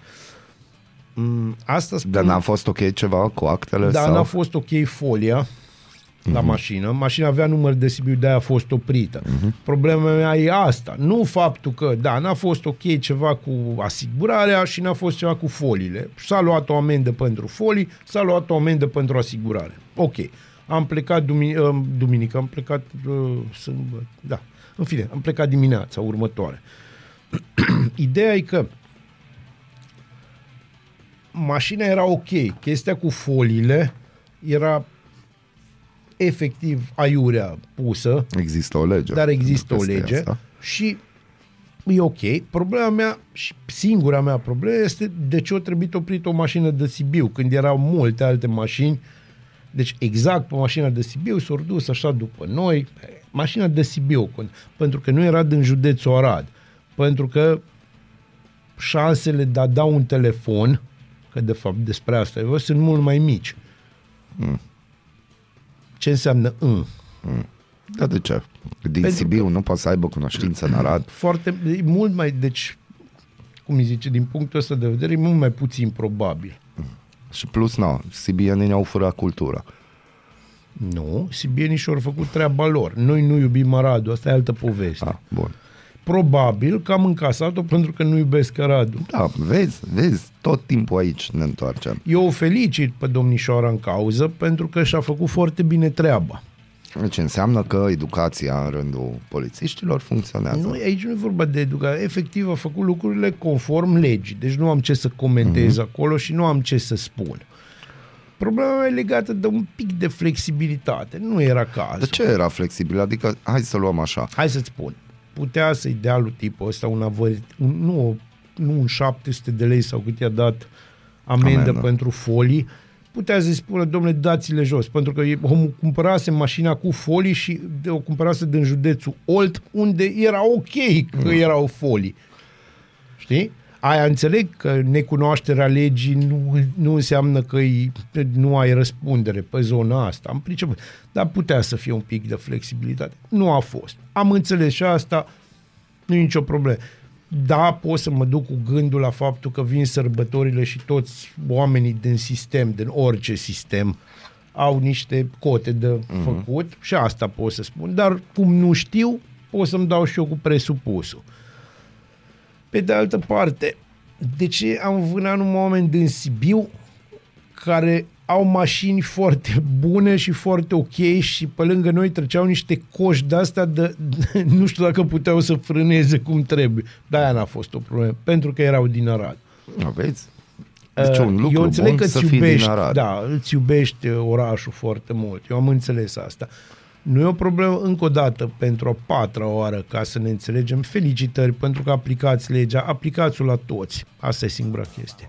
Mm, Asta spun, Dar n-a fost ok ceva cu actele? da, sau? n-a fost ok folia la mașină. Mașina avea număr de Sibiu, de-aia a fost oprită. Problema mea e asta. Nu faptul că, da, n-a fost ok ceva cu asigurarea și n-a fost ceva cu foliile. S-a luat o amendă pentru folii, s-a luat o amendă pentru asigurare. Ok. Am plecat dumini- uh, duminică, am plecat uh, sâmbătă, da. În fine, am plecat dimineața următoare. Ideea e că mașina era ok. Chestia cu foliile era efectiv aiurea pusă, Există o lege. dar există o peste lege asta. și e ok. Problema mea și singura mea problemă este de ce a trebuit oprit o mașină de Sibiu când erau multe alte mașini. Deci exact pe mașina de Sibiu s-au dus așa după noi. Mașina de Sibiu, când- pentru că nu era din județul Arad. Pentru că șansele de a da un telefon, că de fapt despre asta e vorba, sunt mult mai mici. Ce înseamnă în? Dar de ce? Din Pentru Sibiu nu poate să aibă cunoștință în Arad? foarte, e mult mai, deci, cum îi zice, din punctul ăsta de vedere, e mult mai puțin probabil. Și plus, nu, sibienii ne-au furat cultura. Nu, sibienii și-au făcut treaba lor. Noi nu iubim Aradul, asta e altă poveste. Ah, bun. Probabil că am încasat-o pentru că nu iubesc Aradul. Da, vezi, vezi, tot timpul aici ne întoarcem. Eu o felicit pe domnișoara în cauză pentru că și-a făcut foarte bine treaba. Deci înseamnă că educația în rândul polițiștilor funcționează. Nu, aici nu e vorba de educație. Efectiv a făcut lucrurile conform legii. Deci nu am ce să comentez uh-huh. acolo și nu am ce să spun. Problema e legată de un pic de flexibilitate. Nu era cazul. De ce era flexibil? Adică, hai să luăm așa. Hai să-ți spun. Putea să-i dea lui tipul ăsta un avăr, un, nu, nu un 700 de lei sau cât i-a dat amendă, Amendă. pentru folii, putea să-i spună, domnule, dați-le jos, pentru că e- omul cumpărase mașina cu folii și de- o cumpărase din județul Olt, unde era ok că Mm. erau folii. Știi? Aia înțeleg că necunoașterea legii nu, nu înseamnă că îi, nu ai răspundere pe zona asta. Am priceput. Dar putea să fie un pic de flexibilitate. Nu a fost. Am înțeles și asta, nu e nicio problemă. Da, pot să mă duc cu gândul la faptul că vin sărbătorile și toți oamenii din sistem, din orice sistem, au niște cote de făcut și asta pot să spun. Dar cum nu știu, pot să-mi dau și eu cu presupusul. Pe de altă parte, de ce am vânat numai oameni din Sibiu care au mașini foarte bune și foarte ok și pe lângă noi treceau niște coși de-astea de, de, nu știu dacă puteau să frâneze cum trebuie. De-aia n-a fost o problemă, pentru că erau din Arad. Aveți? Deci un Uh, lucru Eu înțeleg bun că să îți fii iubești, din Arad. da, îți iubești uh, orașul foarte mult. Eu am înțeles asta. Nu e o problemă încă o dată pentru a patra oară ca să ne înțelegem. Felicitări pentru că aplicați legea, aplicați-o la toți. Asta e singura chestie.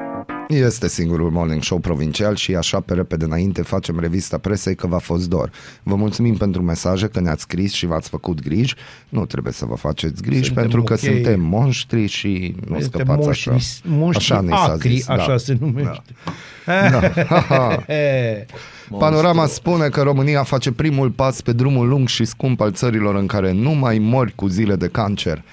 Este singurul morning show provincial și așa pe repede înainte facem revista presei că v-a fost dor. Vă mulțumim pentru mesaje, că ne-ați scris și v-ați făcut griji. Nu trebuie să vă faceți griji Suntem pentru că ok. suntem monștri și nu Este scăpați așa. monștri, monștri așa ne s-a acri, zis, așa da. se numește. Da. Eh, Panorama spune că România face primul pas pe drumul lung și scump al țărilor în care nu mai mori cu zile de cancer.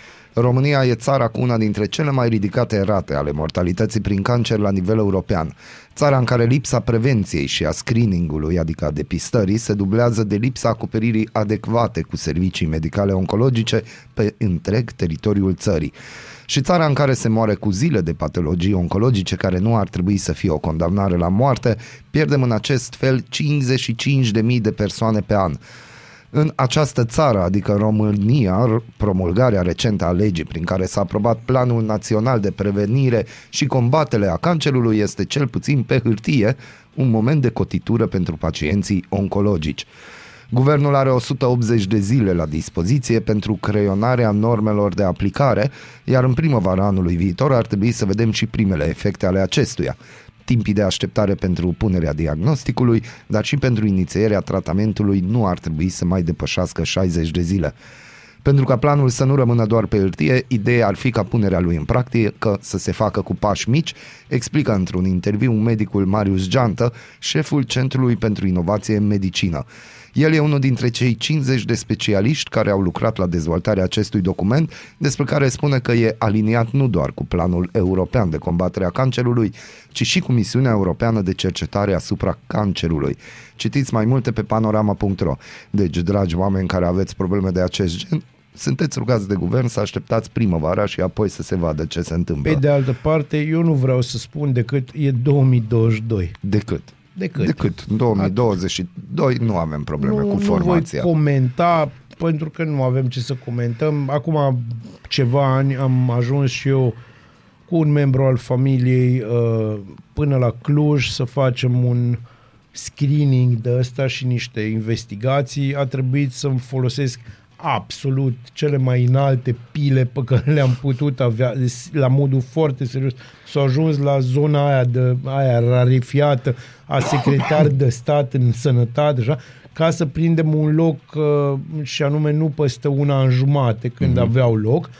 România e țara cu una dintre cele mai ridicate rate ale mortalității prin cancer la nivel european. Țara în care lipsa prevenției și a screeningului, adică a depistării, se dublează de lipsa acoperirii adecvate cu servicii medicale oncologice pe întreg teritoriul țării. Și țara în care se moare cu zile de patologii oncologice care nu ar trebui să fie o condamnare la moarte, pierdem în acest fel 55.000 de persoane pe an. În această țară, adică România, promulgarea recentă a legii prin care s-a aprobat Planul Național de Prevenire și Combatere a Cancerului este cel puțin pe hârtie un moment de cotitură pentru pacienții oncologici. Guvernul are 180 de zile la dispoziție pentru creionarea normelor de aplicare, iar în primăvara anului viitor ar trebui să vedem și primele efecte ale acestuia timpii de așteptare pentru punerea diagnosticului, dar și pentru inițierea tratamentului nu ar trebui să mai depășească 60 de zile. Pentru ca planul să nu rămână doar pe hârtie, ideea ar fi ca punerea lui în practică să se facă cu pași mici, explică într-un interviu medicul Marius Geantă, șeful Centrului pentru Inovație în Medicină. El e unul dintre cei 50 de specialiști care au lucrat la dezvoltarea acestui document, despre care spune că e aliniat nu doar cu planul european de combatere a cancerului, ci și cu misiunea europeană de cercetare asupra cancerului. Citiți mai multe pe panorama.ro. Deci, dragi oameni care aveți probleme de acest gen, sunteți rugați de guvern să așteptați primăvara și apoi să se vadă ce se întâmplă. Pe de altă parte, eu nu vreau să spun decât e 2022. Decât. Decât. Decât. În 2022 nu avem probleme nu, cu formația. Nu voi comenta pentru că nu avem ce să comentăm. Acum ceva ani am ajuns și eu cu un membru al familiei uh, până la Cluj să facem un screening de ăsta și niște investigații. A trebuit să-mi folosesc absolut cele mai înalte pile pe care le-am putut avea la modul foarte serios. S-a ajuns la zona aia, de, aia rarifiată a secretar de stat în sănătate, așa, ca să prindem un loc uh, și anume nu peste una în jumate când mm-hmm. aveau loc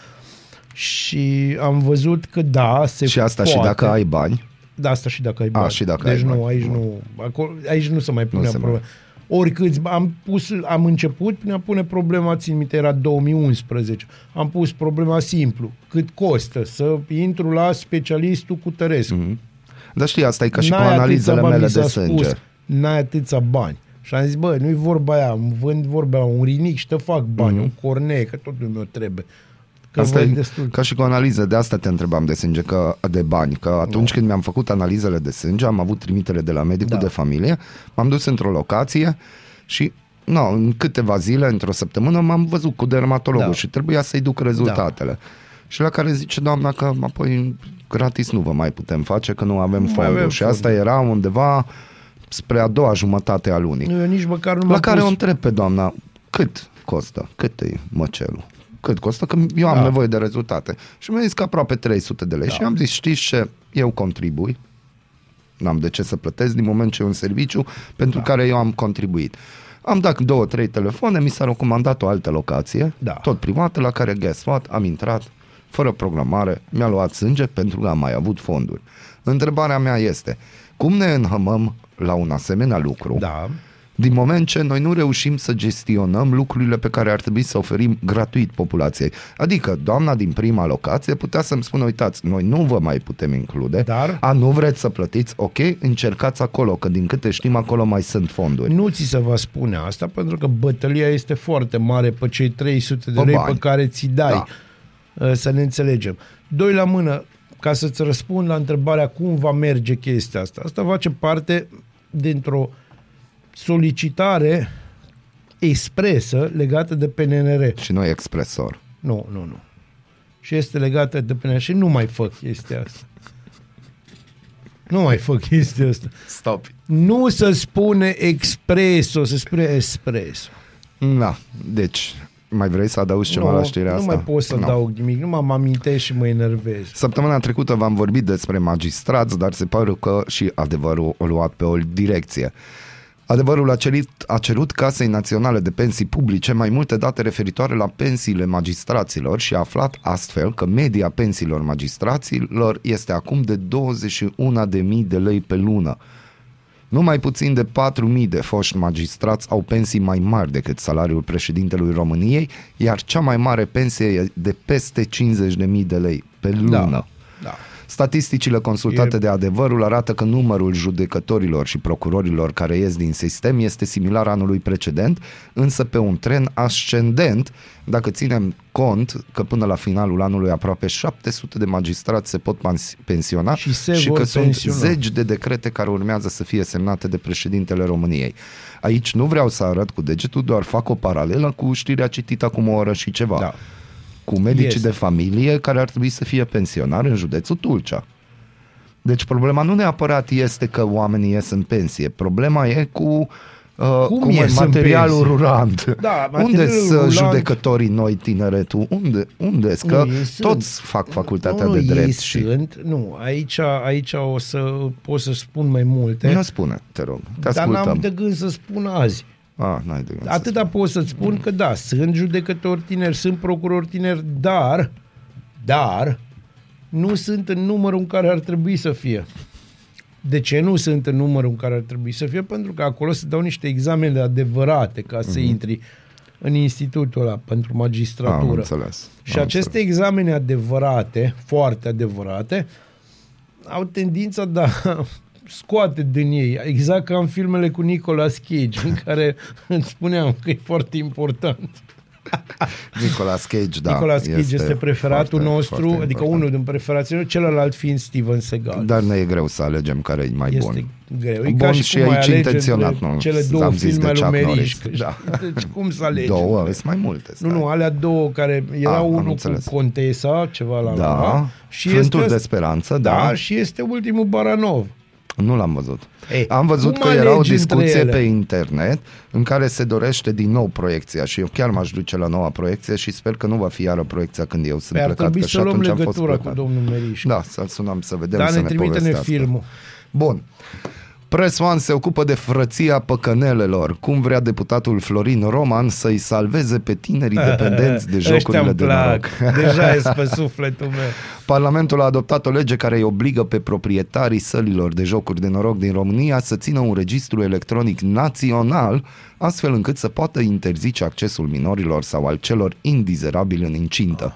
și am văzut că da, se Și asta poate. și dacă ai bani. Da, asta și dacă ai bani. A, și dacă deci ai nu, bani. aici Bun. nu, acolo, aici nu se mai punea se mai- problema. Oricâți, am, pus, am început prin a pune problema, țin minte, era 2011. Am pus problema simplu. Cât costă să intru la specialistul cu Tărescu? Mm-hmm. Dar știi, asta e ca și cu N-ai analizele atâția bani, mele mi de s-a sânge. Spus, n-ai atâția bani. Și am zis, bă, nu-i vorba aia, îmi vând vorba aia, un rinic și te fac bani, mm-hmm. un cornee, că tot nu mi-o trebuie. Că Asta voi e destul. ca și cu analize, de asta te întrebam de sânge, că, de bani, că atunci când mi-am făcut analizele de sânge, am avut trimitere de la medicul Da. de familie, m-am dus într-o locație și no, în câteva zile, într-o săptămână, m-am văzut cu dermatologul Da. și trebuia să-i duc rezultatele. Și la care zice doamna că apoi gratis nu vă mai putem face, că nu avem Nu mai fonduri. avem Și asta era undeva spre a doua jumătate a lunii. Eu nici măcar nu La m-am care pus... o întreb pe doamna, cât costă? Cât e măcelul? Cât costă? Că eu am Da. nevoie de rezultate. Și mi-a zis că aproape 300 de lei. Da. Și am zis, știți ce? Eu contribui. N-am de ce să plătesc din moment ce e un serviciu pentru Da. care eu am contribuit. Am dat două, trei telefoane, mi s-a recomandat o altă locație, Da. tot privată, la care, guess what, am intrat fără programare, mi-a luat sânge pentru că am mai avut fonduri. Întrebarea mea este, cum ne înhămăm la un asemenea lucru? Da. Din moment ce noi nu reușim să gestionăm lucrurile pe care ar trebui să oferim gratuit populației. Adică, doamna din prima locație putea să-mi spună, uitați, noi nu vă mai putem include, Dar- a, nu vreți să plătiți, ok, încercați acolo, că din câte știm, acolo mai sunt fonduri. Nu ți se va spune asta pentru că bătălia este foarte mare pe cei 300 de Pe lei bani. pe care ți dai. Da. Da. Să ne înțelegem. Doi la mână, ca să-ți răspund la întrebarea cum va merge chestia asta. Asta face parte dintr-o solicitare expresă legată de PNR. Și noi expresor. Nu, nu, nu. Și este legată de PNR și nu mai fac chestia asta. Nu mai fac chestia asta. Stop. Nu se spune expreso, se spune espresso. Da, deci, mai vrei să adaugi ceva nu, la știrea nu asta? mai pot să Nu. dau nimic, nu mă amintesc și mă enervez. Săptămâna trecută v-am vorbit despre magistrați, dar se pare că și adevărul a luat pe o direcție. Adevărul a cerut, a cerut Casei Naționale de Pensii Publice mai multe date referitoare la pensiile magistraților și a aflat astfel că media pensiilor magistraților este acum de 21.000 de lei pe lună. Numai puțin de 4.000 de foști magistrați au pensii mai mari decât salariul președintelui României, iar cea mai mare pensie e de peste 50.000 de lei pe lună. Da. Statisticile consultate E- de adevărul arată că numărul judecătorilor și procurorilor care ies din sistem este similar anului precedent, însă pe un tren ascendent, dacă ținem cont că până la finalul anului aproape 700 de magistrați se pot pans- pensiona Și se și vor că sunt pensiona. zeci de decrete care urmează să fie semnate de președintele României. Aici nu vreau să arăt cu degetul, doar fac o paralelă cu știrea citită acum o oră și ceva Da. Cu medicii Este. de familie care ar trebui să fie pensionari în județul Tulcea. Deci problema nu neapărat este că oamenii ies în pensie, problema e cu uh, Cum cum e ies în materialul pensie? rurant. Da, unde materialul sunt rulant- judecătorii noi, tineretul? Unde? unde Că Nu, ei toți sunt. fac facultatea nu, de nu, drept. Ei și... sunt, nu, aici, aici o să pot să spun mai multe. Nu spune, te rog, te dar n-am ascultăm. de gând să spun azi. Ah, n-ai de gând să Atâta pot să-ți spun că da, sunt judecători tineri, sunt procurori tineri, dar, dar, nu sunt în numărul în care ar trebui să fie. De ce nu sunt în numărul în care ar trebui să fie? Pentru că acolo se dau niște examene adevărate ca să intri în institutul ăla pentru Am magistratură. înțeles. Și am aceste examene adevărate, foarte adevărate, au tendința de a scoate din ei, exact ca în filmele cu Nicolas Cage, în care îți spuneam că e foarte important. Nicolas Cage, da. Nicolas Cage este, este preferatul foarte, nostru, foarte adică important. unul din preferații noștri, celălalt fiind Steven Seagal. Dar ne e greu să alegem care e mai este bun. greu. E Bun ca și, și cum ai aici alege intenționat, între nu? Cele două Am zis filme de ale lui Chuck Meriș. Norris, da. Deci cum să alegi? Două, sunt mai multe. Stai. Nu, nu, alea două care era Ah, am unul înțeles. cu Contesa, ceva la Da, la, și Frânturi este, de speranță, da, da. și este ultimul Baranov. Nu l-am văzut. Ei, Am văzut cum că era o alegi între discuție ele? pe internet în care se dorește din nou proiecția și eu chiar m-aș duce la noua proiecție și sper că nu va fi iară proiecția când eu sunt Păi ar plecat. trebui că să și luăm atunci am fost legătura cu plecat. domnul Meriș. Da, să-l sunăm să vedem, Da, să ne ne trimite-ne povestească. filmul. Bun. Press One se ocupă de frăția păcănelelor. Cum vrea deputatul Florin Roman să-i salveze pe tinerii dependenți de Ăștia jocurile îmi de plac. noroc. Deja e pe sufletul meu. Parlamentul a adoptat o lege care îi obligă pe proprietarii sălilor de jocuri de noroc din România să țină un registru electronic național, astfel încât să poată interzice accesul minorilor sau al celor indizerabili în incintă.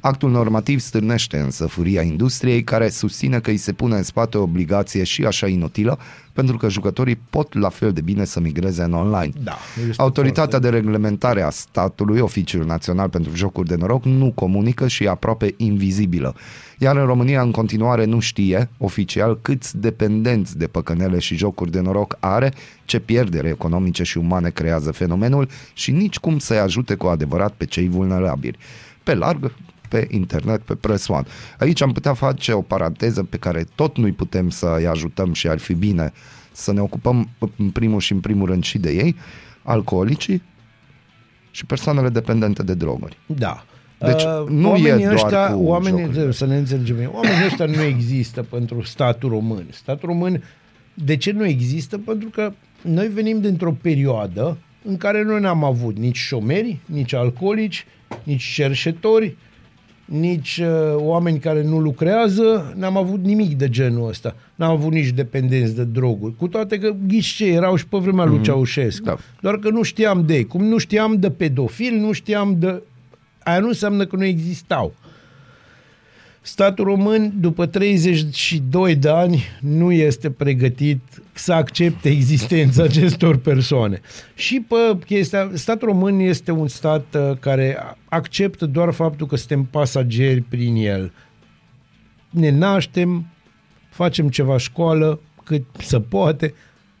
Actul normativ stârnește însă furia industriei, care susține că îi se pune în spate o obligație și așa inutilă, pentru că jucătorii pot la fel de bine să migreze în online. Da, este Autoritatea de reglementare a statului, Oficiul Național pentru Jocuri de Noroc, nu comunică și e aproape invizibilă. Iar în România în continuare nu știe oficial câți dependenți de păcănele și jocuri de noroc are, ce pierdere economice și umane creează fenomenul și nici cum să-i ajute cu adevărat pe cei vulnerabili. Pe larg, pe internet, pe Press One. Aici am putea face o paranteză pe care tot nu-i putem să-i ajutăm și ar fi bine să ne ocupăm în primul și în primul rând și de ei, alcoolicii și persoanele dependente de droguri. Da. Deci, Uh, nu e oamenii doar ăștia, cu oamenii, jocurile. să ne înțelegem bine, oamenii ăștia nu există pentru statul român. Statul român, de ce nu există? Pentru că noi venim dintr-o perioadă în care noi n-am avut nici șomeri, nici alcoolici, nici cerșetori, nici uh, oameni care nu lucrează, n-am avut nimic de genul ăsta. N-am avut nici dependenți de droguri. Cu toate că ghici ce, erau și pe vremea lui Ceaușescu. Da. Doar că nu știam de ei. Cum nu știam de pedofili, nu știam de... Aia nu înseamnă că nu existau. Statul român, după 32 de ani, nu este pregătit să accepte existența acestor persoane. Și pe chestia, statul român este un stat uh, care acceptă doar faptul că suntem pasageri prin el. Ne naștem, facem ceva școală cât se poate,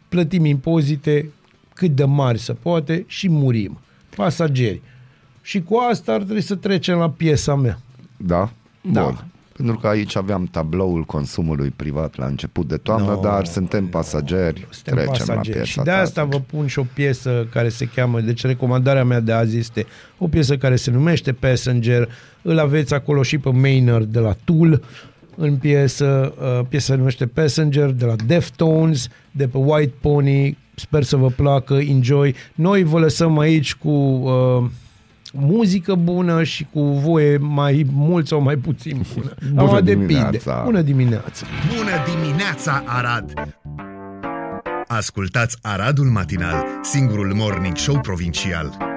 plătim impozite cât de mari se poate și murim. Pasageri. Și cu asta ar trebui să trecem la piesa mea. Da? Da. Bun. Pentru că aici aveam tabloul consumului privat la început de toamnă, No, dar suntem pasageri, Suntem trecem pasageri. la piesa și de ta asta atunci. vă pun și o piesă care se cheamă, deci recomandarea mea de azi este o piesă care se numește Passenger, îl aveți acolo și pe Maynard de la Tool, în piesă, uh, piesa se numește Passenger de la Deftones, de pe White Pony, sper să vă placă, enjoy. Noi vă lăsăm aici cu uh, muzică bună și cu voie mai mult sau mai puțin bună. Bună Acum depinde. dimineața. Bună dimineața! Bună dimineața, Arad! Ascultați Aradul Matinal, singurul morning show provincial.